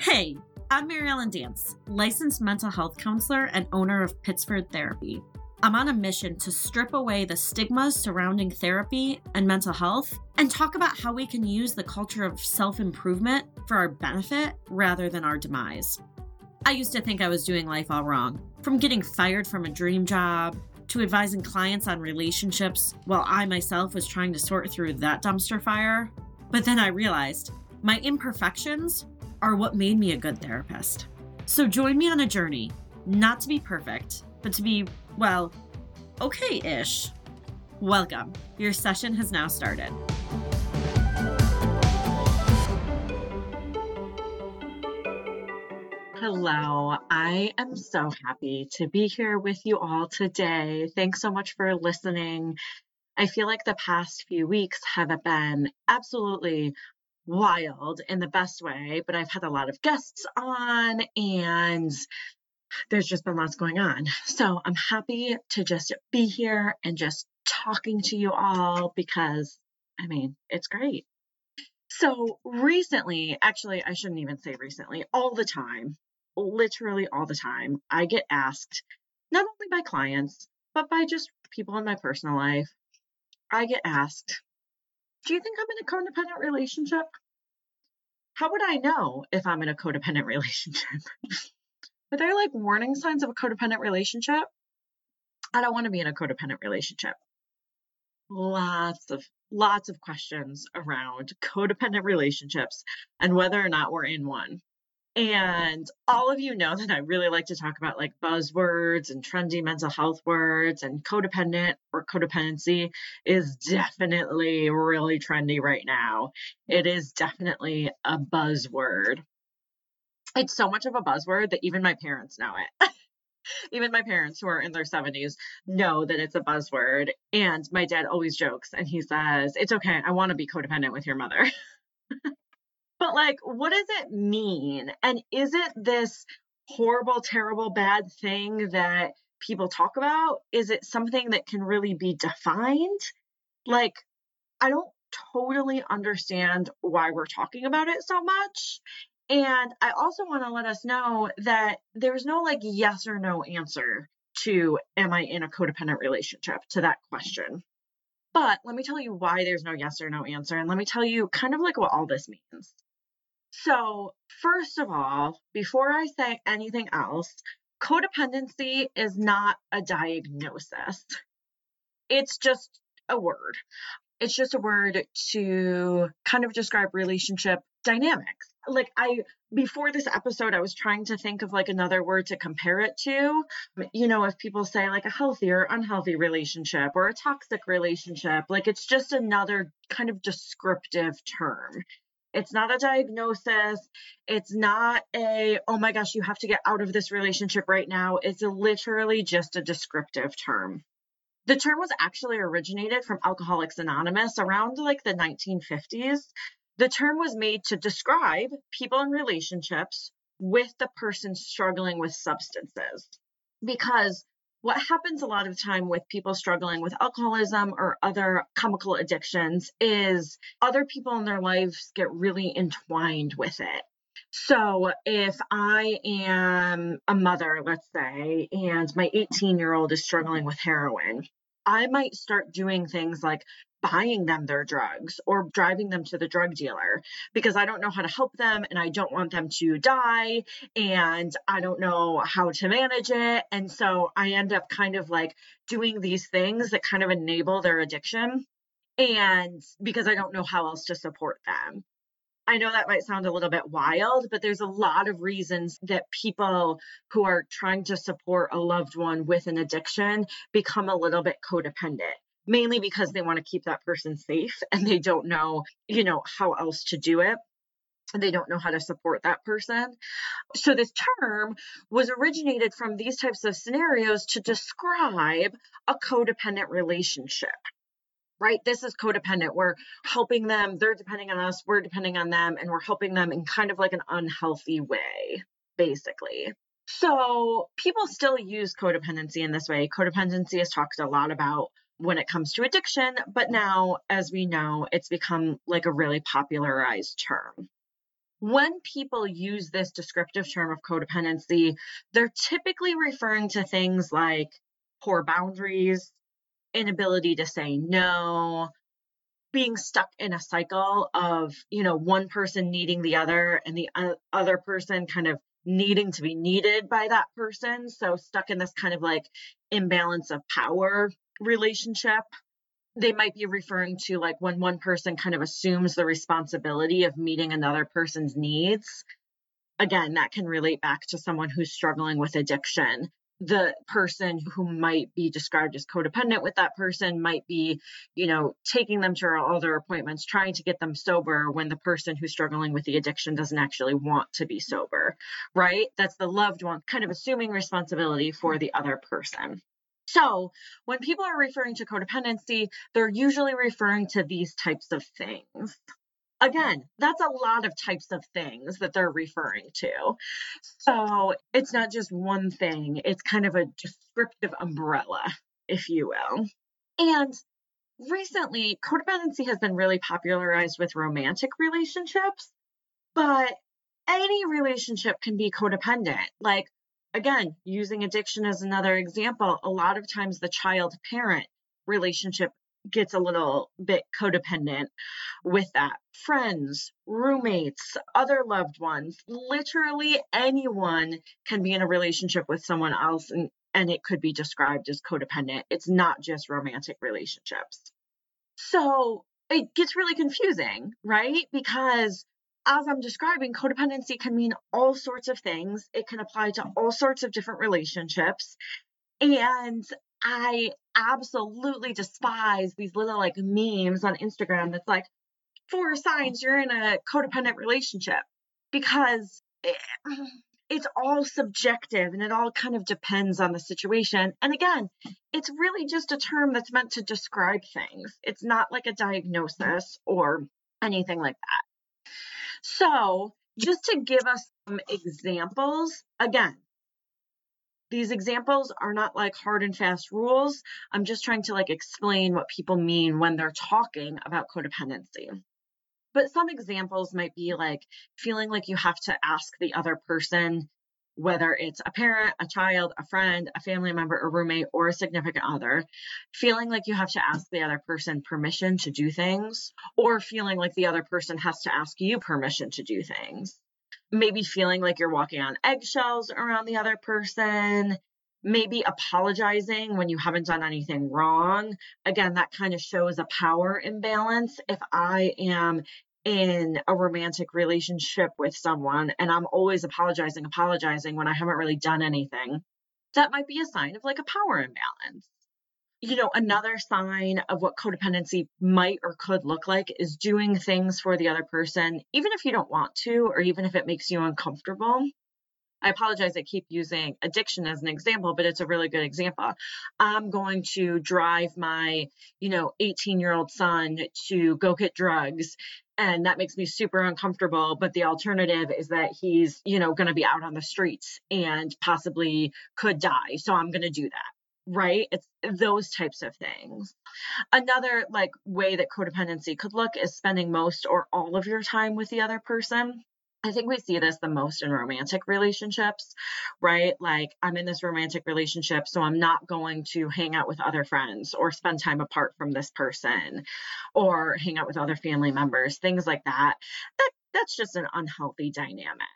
Hey, I'm Mary Ellen Dance, licensed mental health counselor and owner of Pittsford Therapy. I'm on a mission to strip away the stigmas surrounding therapy and mental health and talk about how we can use the culture of self improvement for our benefit rather than our demise. I used to think I was doing life all wrong, from getting fired from a dream job to advising clients on relationships while I myself was trying to sort through that dumpster fire. But then I realized my imperfections are what made me a good therapist. So join me on a journey, not to be perfect, but to be, well, okay ish. Welcome. Your session has now started. Hello, I am so happy to be here with you all today. Thanks so much for listening. I feel like the past few weeks have been absolutely wild in the best way, but I've had a lot of guests on and there's just been lots going on. So I'm happy to just be here and just talking to you all because I mean, it's great. So recently, actually, I shouldn't even say recently, all the time, literally all the time, I get asked, not only by clients, but by just people in my personal life, I get asked, do you think I'm in a codependent relationship? How would I know if I'm in a codependent relationship? Are there like warning signs of a codependent relationship? I don't want to be in a codependent relationship. Lots of lots of questions around codependent relationships and whether or not we're in one. And all of you know that I really like to talk about like buzzwords and trendy mental health words, and codependent or codependency is definitely really trendy right now. It is definitely a buzzword. It's so much of a buzzword that even my parents know it. even my parents who are in their 70s know that it's a buzzword. And my dad always jokes and he says, It's okay. I want to be codependent with your mother. But like, what does it mean? And is it this horrible, terrible, bad thing that people talk about? Is it something that can really be defined? Like, I don't totally understand why we're talking about it so much. And I also want to let us know that there's no like yes or no answer to am I in a codependent relationship to that question. But let me tell you why there's no yes or no answer. And let me tell you kind of like what all this means. So, first of all, before I say anything else, codependency is not a diagnosis. It's just a word. It's just a word to kind of describe relationship dynamics. Like I before this episode I was trying to think of like another word to compare it to. You know, if people say like a healthy or unhealthy relationship or a toxic relationship, like it's just another kind of descriptive term. It's not a diagnosis. It's not a, oh my gosh, you have to get out of this relationship right now. It's literally just a descriptive term. The term was actually originated from Alcoholics Anonymous around like the 1950s. The term was made to describe people in relationships with the person struggling with substances because what happens a lot of time with people struggling with alcoholism or other chemical addictions is other people in their lives get really entwined with it. So if I am a mother, let's say, and my 18 year old is struggling with heroin, I might start doing things like buying them their drugs or driving them to the drug dealer because I don't know how to help them and I don't want them to die and I don't know how to manage it. And so I end up kind of like doing these things that kind of enable their addiction. And because I don't know how else to support them. I know that might sound a little bit wild, but there's a lot of reasons that people who are trying to support a loved one with an addiction become a little bit codependent mainly because they want to keep that person safe and they don't know, you know, how else to do it. They don't know how to support that person. So, this term was originated from these types of scenarios to describe a codependent relationship right? This is codependent. We're helping them, they're depending on us, we're depending on them, and we're helping them in kind of like an unhealthy way, basically. So people still use codependency in this way. Codependency is talked a lot about when it comes to addiction, but now, as we know, it's become like a really popularized term. when people use this descriptive term of codependency, they're typically referring to things like poor boundaries, inability to say no, being stuck in a cycle of, you know, one person needing the other and the other person kind of needing to be needed by that person. So stuck in this kind of like imbalance of power relationship. They might be referring to like when one person kind of assumes the responsibility of meeting another person's needs. Again, that can relate back to someone who's struggling with addiction the person who might be described as codependent with that person might be, you know, taking them to all their appointments, trying to get them sober when the person who's struggling with the addiction doesn't actually want to be sober, right? That's the loved one kind of assuming responsibility for the other person. So, when people are referring to codependency, they're usually referring to these types of things again, that's a lot of types of things that they're referring to. So it's not just one thing, it's kind of a descriptive umbrella, if you will. And recently, codependency has been really popularized with romantic relationships, but any relationship can be codependent. Like, again, using addiction as another example, a lot of times the child parent relationship gets a little bit codependent with that. Friends, roommates, other loved ones, literally anyone can be in a relationship with someone else and, and it could be described as codependent. It's not just romantic relationships. So it gets really confusing, right? Because as I'm describing, codependency can mean all sorts of things. It can apply to all sorts of different relationships. And I absolutely despise these little like memes on Instagram that's like four signs you're in a codependent relationship because it, it's all subjective and it all kind of depends on the situation. And again, it's really just a term that's meant to describe things. It's not like a diagnosis or anything like that. So, just to give us some examples, again, these examples are not like hard and fast rules. I'm just trying to like explain what people mean when they're talking about codependency. But some examples might be like feeling like you have to ask the other person, whether it's a parent, a child, a friend, a family member, a roommate, or a significant other, feeling like you have to ask the other person permission to do things, or feeling like the other person has to ask you permission to do things maybe feeling like you're walking on eggshells around the other person, maybe apologizing when you haven't done anything wrong. Again, that kind of shows a power imbalance. If I am in a romantic relationship with someone and I'm always apologizing, apologizing when I haven't really done anything, that might be a sign of like a power imbalance you know, another sign of what codependency might or could look like is doing things for the other person, even if you don't want to, or even if it makes you uncomfortable. I apologize, I keep using addiction as an example, but it's a really good example. I'm going to drive my, you know, 18 year old son to go get drugs. And that makes me super uncomfortable. But the alternative is that he's, you know, going to be out on the streets and possibly could die. So I'm going to do that right? It's those types of things. Another like way that codependency could look is spending most or all of your time with the other person. I think we see this the most in romantic relationships, right? Like, I'm in this romantic relationship, so I'm not going to hang out with other friends or spend time apart from this person or hang out with other family members, things like that. That that's just an unhealthy dynamic.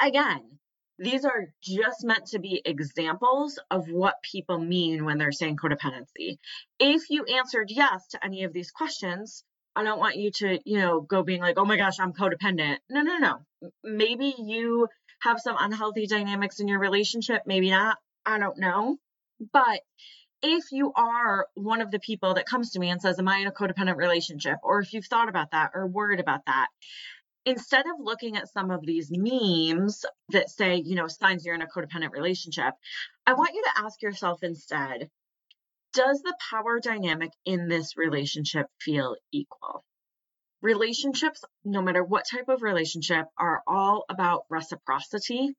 Again, these are just meant to be examples of what people mean when they're saying codependency. If you answered yes to any of these questions, I don't want you to, you know, go being like, oh my gosh, I'm codependent. No, no, no. Maybe you have some unhealthy dynamics in your relationship, maybe not. I don't know. But if you are one of the people that comes to me and says, Am I in a codependent relationship? Or if you've thought about that or worried about that, instead of looking at some of these memes that say, you know, signs you're in a codependent relationship, I want you to ask yourself instead, does the power dynamic in this relationship feel equal? Relationships, no matter what type of relationship, are all about reciprocity,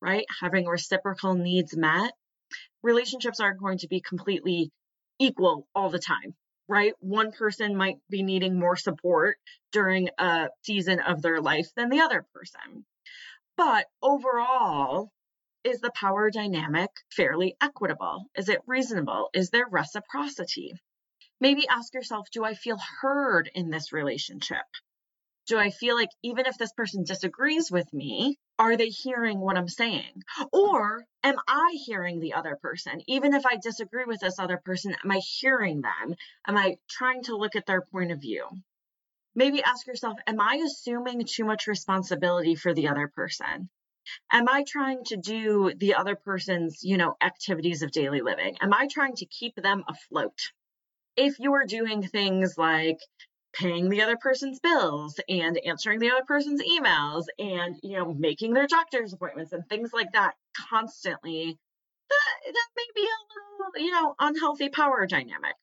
right? Having reciprocal needs met. Relationships aren't going to be completely equal all the time right? One person might be needing more support during a season of their life than the other person. But overall, is the power dynamic fairly equitable? Is it reasonable? Is there reciprocity? Maybe ask yourself Do I feel heard in this relationship? Do I feel like even if this person disagrees with me, are they hearing what I'm saying? Or am I hearing the other person? Even if I disagree with this other person, am I hearing them? Am I trying to look at their point of view? Maybe ask yourself, am I assuming too much responsibility for the other person? Am I trying to do the other person's, you know, activities of daily living? Am I trying to keep them afloat? If you are doing things like paying the other person's bills and answering the other person's emails and you know making their doctor's appointments and things like that constantly that, that may be a little you know unhealthy power dynamic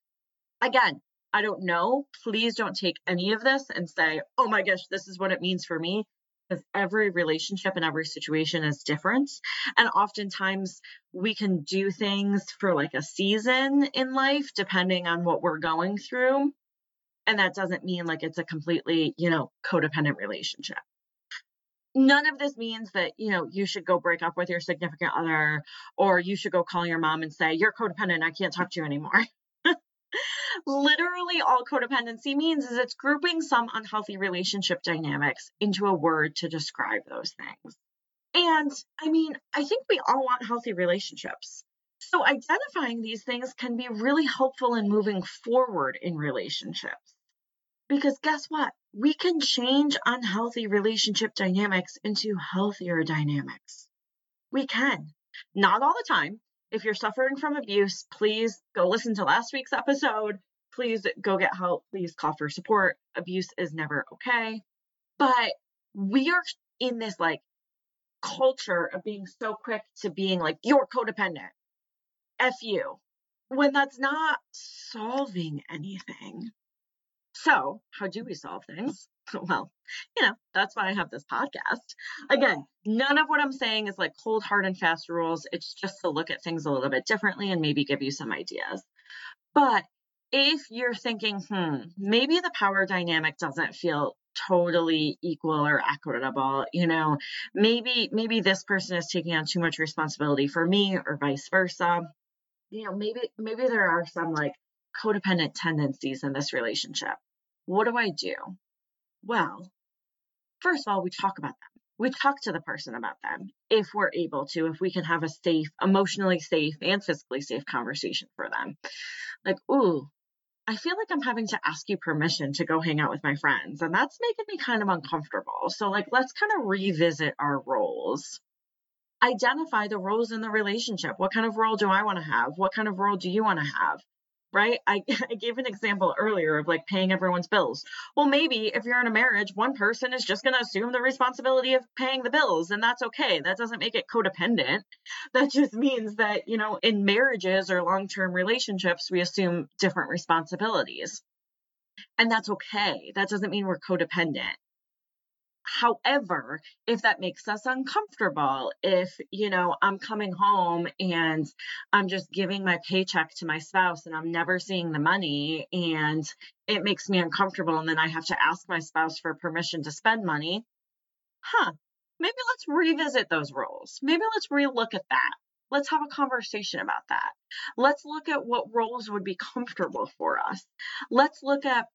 again i don't know please don't take any of this and say oh my gosh this is what it means for me because every relationship and every situation is different and oftentimes we can do things for like a season in life depending on what we're going through and that doesn't mean like it's a completely, you know, codependent relationship. None of this means that, you know, you should go break up with your significant other or you should go call your mom and say, You're codependent. I can't talk to you anymore. Literally, all codependency means is it's grouping some unhealthy relationship dynamics into a word to describe those things. And I mean, I think we all want healthy relationships. So, identifying these things can be really helpful in moving forward in relationships. Because guess what? We can change unhealthy relationship dynamics into healthier dynamics. We can. Not all the time. If you're suffering from abuse, please go listen to last week's episode. Please go get help. Please call for support. Abuse is never okay. But we are in this like culture of being so quick to being like, you're codependent. F you. When that's not solving anything. So, how do we solve things? Well, you know, that's why I have this podcast. Again, none of what I'm saying is like cold, hard, and fast rules. It's just to look at things a little bit differently and maybe give you some ideas. But if you're thinking, hmm, maybe the power dynamic doesn't feel totally equal or equitable you know maybe maybe this person is taking on too much responsibility for me or vice versa you know maybe maybe there are some like codependent tendencies in this relationship what do I do? Well, first of all, we talk about them. We talk to the person about them if we're able to, if we can have a safe, emotionally safe, and physically safe conversation for them. Like, ooh, I feel like I'm having to ask you permission to go hang out with my friends, and that's making me kind of uncomfortable. So, like, let's kind of revisit our roles. Identify the roles in the relationship. What kind of role do I want to have? What kind of role do you want to have? Right? I, I gave an example earlier of like paying everyone's bills. Well, maybe if you're in a marriage, one person is just going to assume the responsibility of paying the bills, and that's okay. That doesn't make it codependent. That just means that, you know, in marriages or long term relationships, we assume different responsibilities. And that's okay. That doesn't mean we're codependent. However, if that makes us uncomfortable, if, you know, I'm coming home and I'm just giving my paycheck to my spouse and I'm never seeing the money and it makes me uncomfortable and then I have to ask my spouse for permission to spend money, huh, maybe let's revisit those roles. Maybe let's relook at that. Let's have a conversation about that. Let's look at what roles would be comfortable for us. Let's look at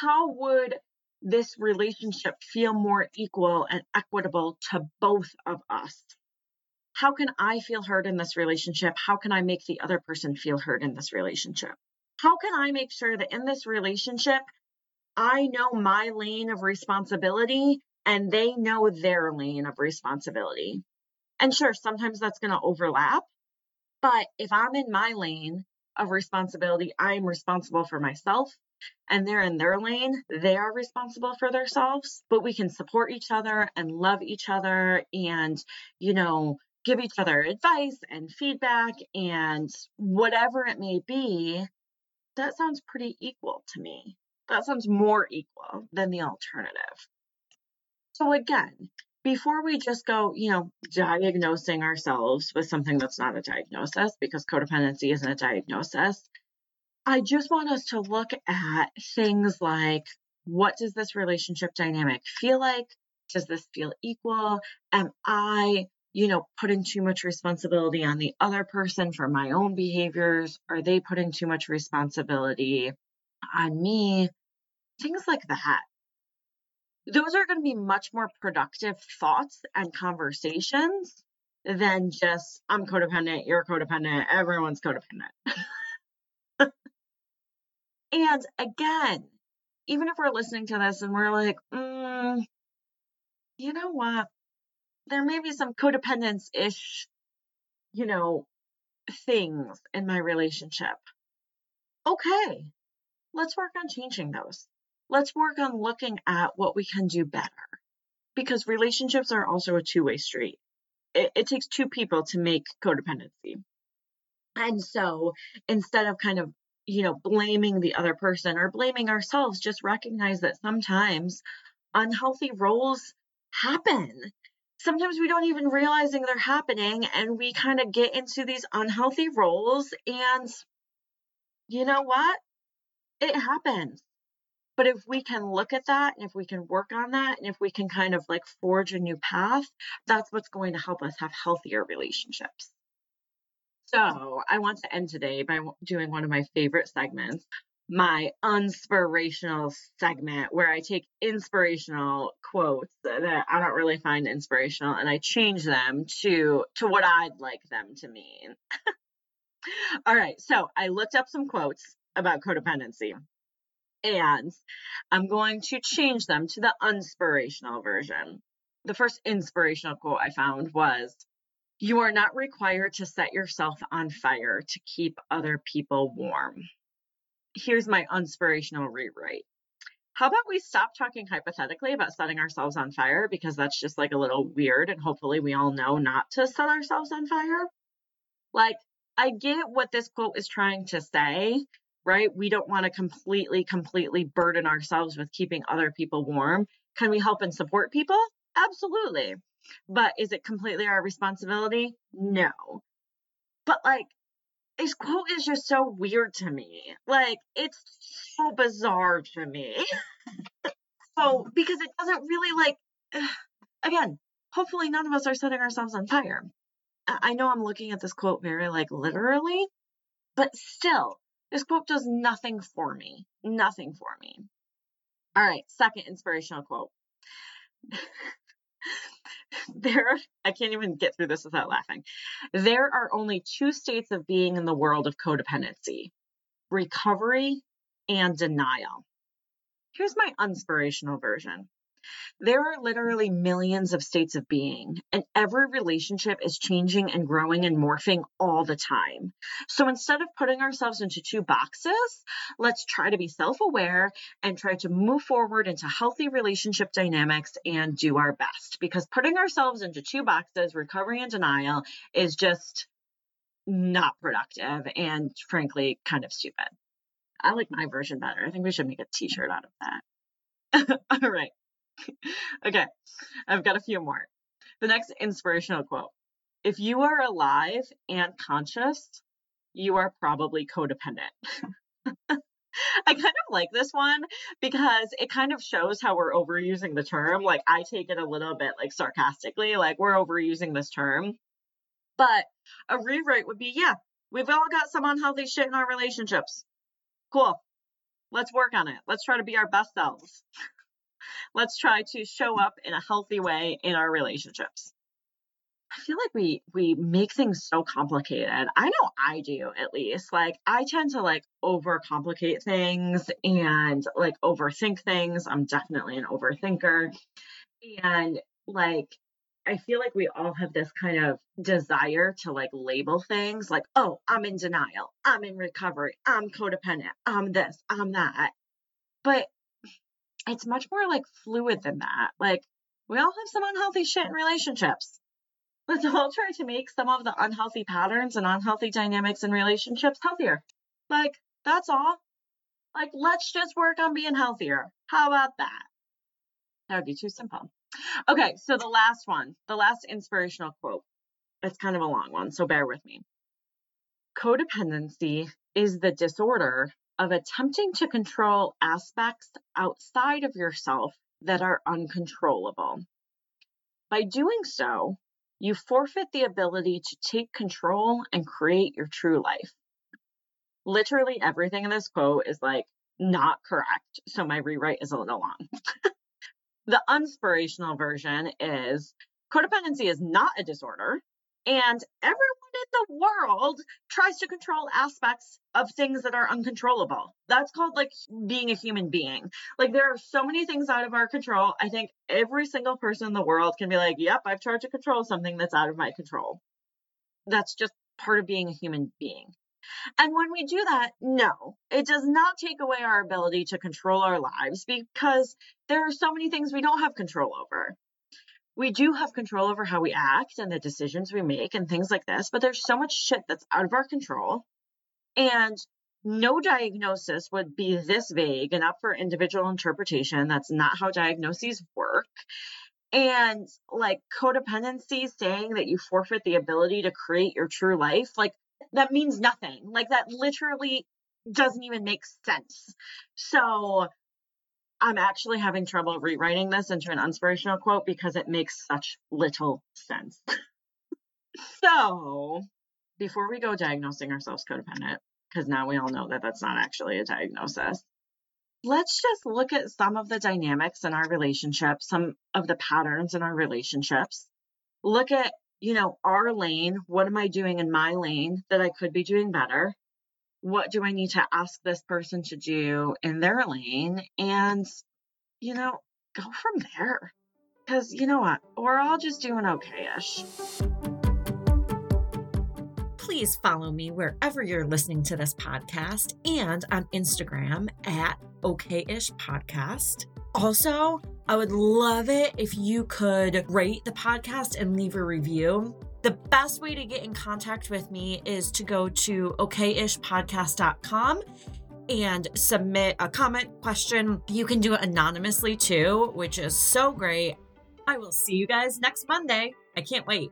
how would this relationship feel more equal and equitable to both of us? How can I feel heard in this relationship? How can I make the other person feel heard in this relationship? How can I make sure that in this relationship, I know my lane of responsibility and they know their lane of responsibility? And sure, sometimes that's going to overlap. But if I'm in my lane of responsibility, I'm responsible for myself and they're in their lane, they are responsible for themselves, but we can support each other and love each other and, you know, give each other advice and feedback and whatever it may be. That sounds pretty equal to me. That sounds more equal than the alternative. So, again, before we just go, you know, diagnosing ourselves with something that's not a diagnosis, because codependency isn't a diagnosis, I just want us to look at things like what does this relationship dynamic feel like? Does this feel equal? Am I, you know, putting too much responsibility on the other person for my own behaviors? Are they putting too much responsibility on me? Things like that. Those are going to be much more productive thoughts and conversations than just, I'm codependent, you're codependent, everyone's codependent. and again, even if we're listening to this and we're like, mm, you know what? There may be some codependence ish, you know, things in my relationship. Okay, let's work on changing those. Let's work on looking at what we can do better because relationships are also a two way street. It, it takes two people to make codependency. And so instead of kind of you know, blaming the other person or blaming ourselves, just recognize that sometimes unhealthy roles happen. Sometimes we don't even realizing they're happening and we kind of get into these unhealthy roles and you know what? It happens. But if we can look at that and if we can work on that and if we can kind of like forge a new path, that's what's going to help us have healthier relationships. So I want to end today by doing one of my favorite segments, my inspirational segment, where I take inspirational quotes that I don't really find inspirational and I change them to to what I'd like them to mean. All right, so I looked up some quotes about codependency. And I'm going to change them to the inspirational version. The first inspirational quote I found was you are not required to set yourself on fire to keep other people warm. Here's my inspirational rewrite. How about we stop talking hypothetically about setting ourselves on fire because that's just like a little weird and hopefully we all know not to set ourselves on fire? Like, I get what this quote is trying to say, right? We don't want to completely, completely burden ourselves with keeping other people warm. Can we help and support people? Absolutely. But is it completely our responsibility? No. But like, this quote is just so weird to me. Like, it's so bizarre to me. so, because it doesn't really like, again, hopefully none of us are setting ourselves on fire. I know I'm looking at this quote very like literally, but still, this quote does nothing for me. Nothing for me. All right, second inspirational quote. there I can't even get through this without laughing. There are only two states of being in the world of codependency recovery and denial. Here's my inspirational version. There are literally millions of states of being, and every relationship is changing and growing and morphing all the time. So instead of putting ourselves into two boxes, let's try to be self aware and try to move forward into healthy relationship dynamics and do our best. Because putting ourselves into two boxes, recovery and denial, is just not productive and frankly kind of stupid. I like my version better. I think we should make a t shirt out of that. All right. okay, I've got a few more. The next inspirational quote If you are alive and conscious, you are probably codependent. I kind of like this one because it kind of shows how we're overusing the term. Like, I take it a little bit like sarcastically, like, we're overusing this term. But a rewrite would be yeah, we've all got some unhealthy shit in our relationships. Cool. Let's work on it. Let's try to be our best selves. Let's try to show up in a healthy way in our relationships. I feel like we we make things so complicated. I know I do at least. Like I tend to like overcomplicate things and like overthink things. I'm definitely an overthinker. And like I feel like we all have this kind of desire to like label things like, oh, I'm in denial, I'm in recovery, I'm codependent, I'm this, I'm that. But it's much more like fluid than that. Like we all have some unhealthy shit in relationships. Let's all try to make some of the unhealthy patterns and unhealthy dynamics in relationships healthier. Like that's all. Like let's just work on being healthier. How about that? That would be too simple. Okay, so the last one, the last inspirational quote. It's kind of a long one, so bear with me. Codependency is the disorder of attempting to control aspects outside of yourself that are uncontrollable. By doing so, you forfeit the ability to take control and create your true life. Literally everything in this quote is like not correct, so my rewrite is a little long. the inspirational version is codependency is not a disorder, and everyone in the world tries to control aspects of things that are uncontrollable. That's called like being a human being. Like there are so many things out of our control. I think every single person in the world can be like, yep, I've tried to control something that's out of my control. That's just part of being a human being. And when we do that, no, it does not take away our ability to control our lives because there are so many things we don't have control over we do have control over how we act and the decisions we make and things like this, but there's so much shit that's out of our control. And no diagnosis would be this vague and up for individual interpretation. That's not how diagnoses work. And like codependency saying that you forfeit the ability to create your true life, like that means nothing. Like that literally doesn't even make sense. So I'm actually having trouble rewriting this into an inspirational quote because it makes such little sense. so, before we go diagnosing ourselves codependent, because now we all know that that's not actually a diagnosis, let's just look at some of the dynamics in our relationships, some of the patterns in our relationships. Look at, you know, our lane. What am I doing in my lane that I could be doing better? What do I need to ask this person to do in their lane? And, you know, go from there. Because you know what? We're all just doing okay ish. Please follow me wherever you're listening to this podcast and on Instagram at okayish podcast. Also, I would love it if you could rate the podcast and leave a review. The best way to get in contact with me is to go to okayishpodcast.com and submit a comment question. You can do it anonymously too, which is so great. I will see you guys next Monday. I can't wait.